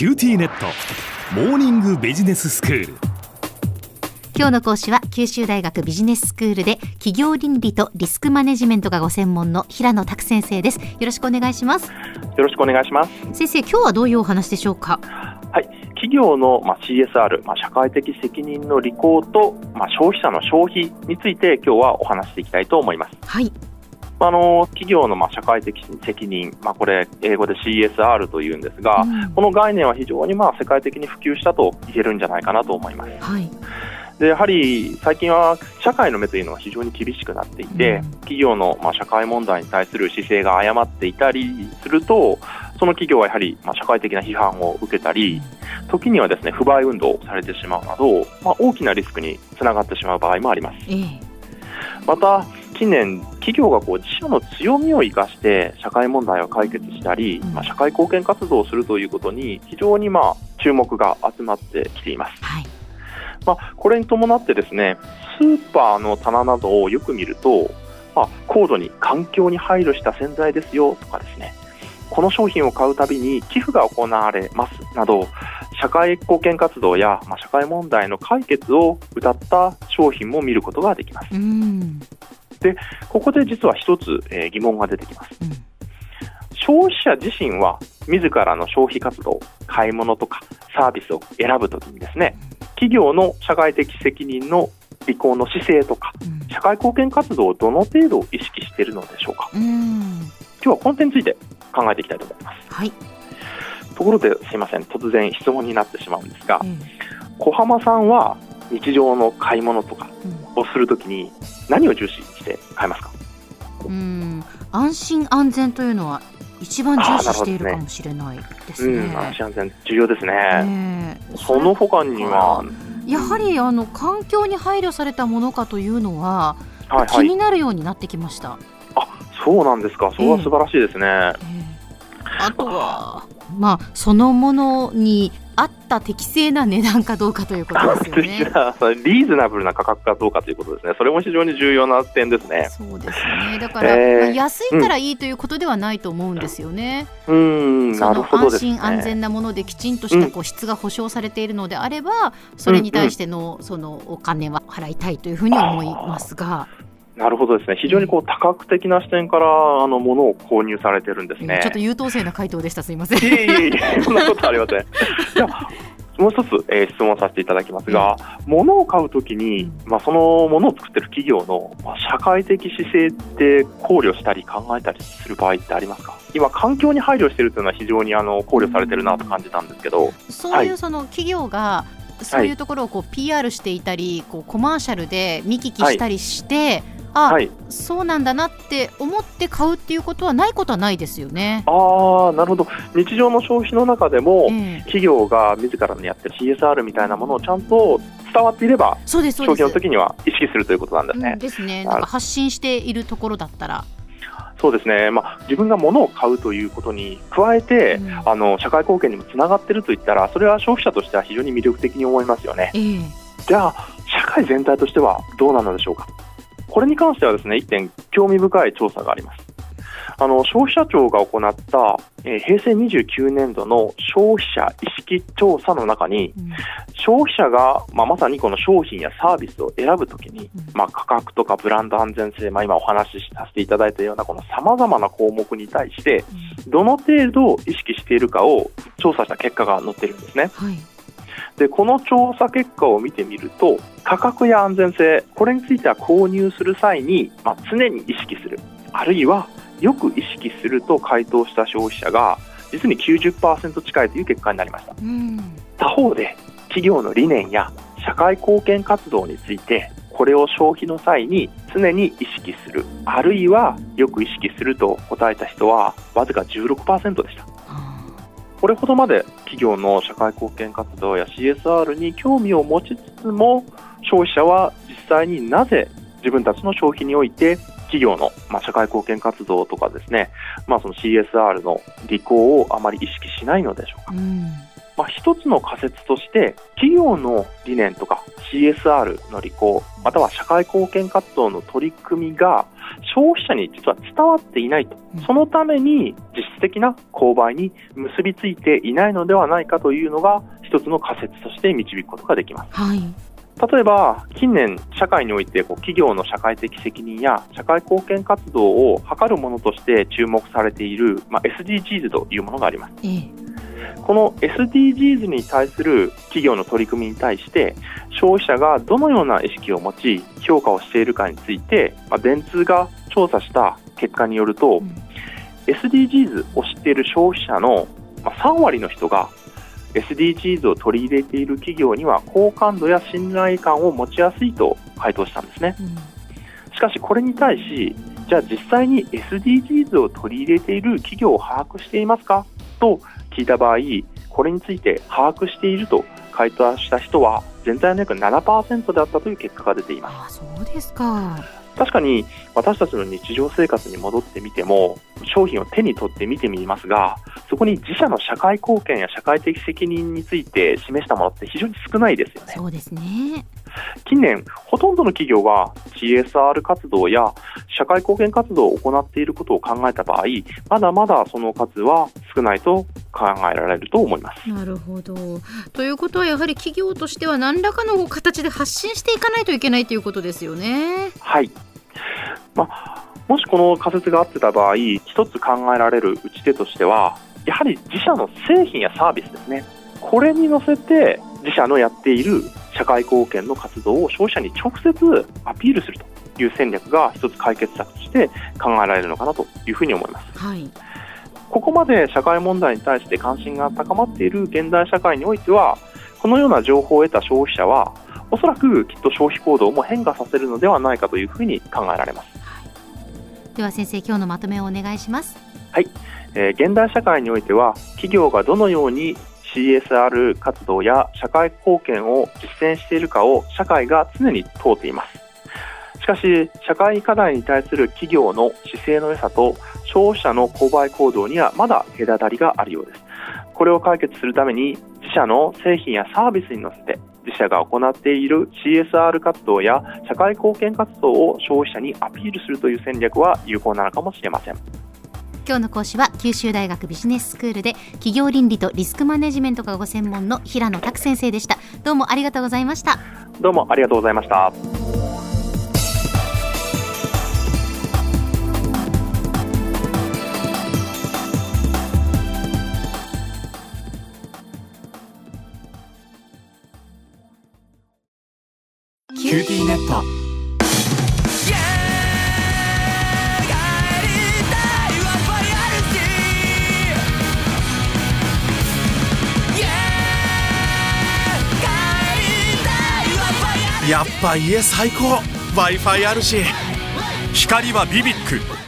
QTnet。モーニングビジネススクール。今日の講師は九州大学ビジネススクールで企業倫理とリスクマネジメントがご専門の平野琢先生です。よろしくお願いします。よろしくお願いします。先生今日はどういうお話でしょうか？はい。企業の、まあ、CSR、まあ、社会的責任の履行と、まあ、消費者の消費について今日はお話していきたいと思います。はいあの企業のまあ社会的責任、まあ、これ、英語で CSR というんですが、うん、この概念は非常にまあ世界的に普及したと言えるんじゃないかなと思います。はい。でやはり最近は社会の目というのは非常に厳しくなっていて、うん、企業のまあ社会問題に対する姿勢が誤っていたりすると、その企業はやはりまあ社会的な批判を受けたり、時にはですね不買運動をされてしまうなど、まあ、大きなリスクにつながってしまう場合もあります。え。また近年、企業がこう自社の強みを生かして社会問題を解決したり、うん、まあ、社会貢献活動をするということに非常にまあ注目が集まってきています。はい、まあ、これに伴ってですねスーパーの棚などをよく見ると、まあ、高度に環境に配慮した洗剤ですよとかですねこの商品を買うたびに寄付が行われますなど社会貢献活動や、まあ、社会問題の解決を謳った商品も見ることができます。でここで実は一つ、えー、疑問が出てきます、うん、消費者自身は自らの消費活動買い物とかサービスを選ぶときにですね企業の社会的責任の履行の姿勢とか、うん、社会貢献活動をどの程度意識しているのでしょうか、うん、今日はこの点について考えていきたいと思います、はい、ところですいません。突然質問になってしまうんですが、小浜さんは日常の買い物とかをするときに何を重視して買いますか？うん安心安全というのは一番重視しているかもしれないですね。ねうん、安心安全重要ですね。ねその他には？やはりあの環境に配慮されたものかというのは、はいはい、気になるようになってきました。あ、そうなんですか。それは素晴らしいですね。えーえー、あとはまあそのものに合った適正な値段かどうかということですよね。リーズナブルな価格かどうかということですね。それも非常に重要な点ですね。そうですね。だから、えー、まあ、安いからいいということではないと思うんですよね。うん、なるほど、安心安全なものできちんとしたこう質が保証されているのであれば、それに対してのそのお金は払いたいというふうに思いますが。なるほどですね。非常にこう多角的な視点からあのものを購入されてるんですね。ちょっと優等生な回答でした。すみません。いえいえいえ、そんなことありません。じゃもう一つ、えー、質問させていただきますが、うん、物を買うときに、まあ、そのものを作ってる企業の、まあ、社会的姿勢って考慮したり考えたりする場合ってありますか？今、環境に配慮しているというのは非常にあの考慮されてるなと感じたんですけど、そういうその企業が、そういうところをこう PR していたり、こうコマーシャルで見聞きしたりして、はいあ、はい、そうなんだなって思って買うっていうことはないことはないですよね。あなるほど日常の消費の中でも、えー、企業が自らのやってる CSR みたいなものをちゃんと伝わっていればそうです消費の時には意識するということなんですね。うん、ですねなんか発信しているところだったら。そうですね、まあ、自分が物を買うということに加えて、うん、あの社会貢献にもつながっているといったらそれは消費者としては非常に魅力的に思いますよね。えー、じゃあ社会全体としてはどうなのでしょうか？これに関してはですね、一点興味深い調査があります。あの消費者庁が行った、えー、平成29年度の消費者意識調査の中に、うん、消費者が、まあ、まさにこの商品やサービスを選ぶときに、うん、まあ、価格とかブランド安全性、まあ、今お話しさせていただいたようなこのさまざまな項目に対して、どの程度意識しているかを調査した結果が載っているんですね。はいでこの調査結果を見てみると価格や安全性これについては購入する際に、まあ、常に意識する。あるいはよく意識すると回答した消費者が実に90%近いという結果になりました、他方で企業の理念や社会貢献活動についてこれを消費の際に常に意識する。あるいはよく意識すると答えた人はわずか16%でしたこれほどまで企業の社会貢献活動や CSR に興味を持ちつつも消費者は実際になぜ自分たちの消費において企業の、まあ、社会貢献活動とかですね、まあ、その CSR の履行をあまり意識しないのでしょうか。うんまあ、一つの仮説として企業の理念とか CSR の履行または社会貢献活動の取り組みが消費者に実は伝わっていないと、そのために実質的な購買に結びついていないのではないかというのが一つの仮説として導くことができます。はい例えば近年、社会においてこう企業の社会的責任や社会貢献活動を図るものとして注目されている、まあ、SDGs というものがあります。ええ、この SDGs に対する企業の取り組みに対して消費者がどのような意識を持ち評価をしているかについて、まあ、電通が調査した結果によると、うん、SDGs を知っている消費者の3割の人が SDGs を取り入れている企業には好感度や信頼感を持ちやすいと回答したんですね、うん、しかしこれに対しじゃあ実際に SDGs を取り入れている企業を把握していますか？と聞いた場合これについて把握していると回答した人は全体の約7%だったという結果が出ています。あそうですか確かに私たちの日常生活に戻ってみても商品を手に取って見てみますがそこに自社の社会貢献や社会的責任について示したものって非常に少ないですよね。そうですね近年、ほとんどの企業が CSR 活動や社会貢献活動を行っていることを考えた場合、まだまだその数は少ないと考えられると思います。なるほど。ということは、やはり企業としては何らかの形で発信していかないといけないということですよね。はい。まあもしこの仮説が合ってた場合、一つ考えられる打ち手としては、やはり自社の製品やサービスですね。これに乗せて自社のやっている社会貢献の活動を消費者に直接アピールするという戦略が一つ解決策として考えられるのかなというふうに思います。はいここまで社会問題に対して関心が高まっている現代社会においてはこのような情報を得た消費者はおそらくきっと消費行動も変化させるのではないかというふうに考えられます、はい、では先生今日のまとめをお願いします。はい、えー、現代社会においては企業がどのように CSR 活動や社会貢献を実践しているかを社会が常に問うています。しかし社会課題に対する企業の姿勢の良さと消費者の購買行動にはまだ隔たりがあるようです。これを解決するために自社の製品やサービスに乗せて自社が行っている CSR 活動や社会貢献活動を消費者にアピールするという戦略は有効なのかもしれません。今日の講師は九州大学ビジネススクールで企業倫理とリスクマネジメントがご専門の平野拓先生でした。どうもありがとうございました。どうもありがとうございましたやっぱ家最高。W i f i あるし。光はビビック。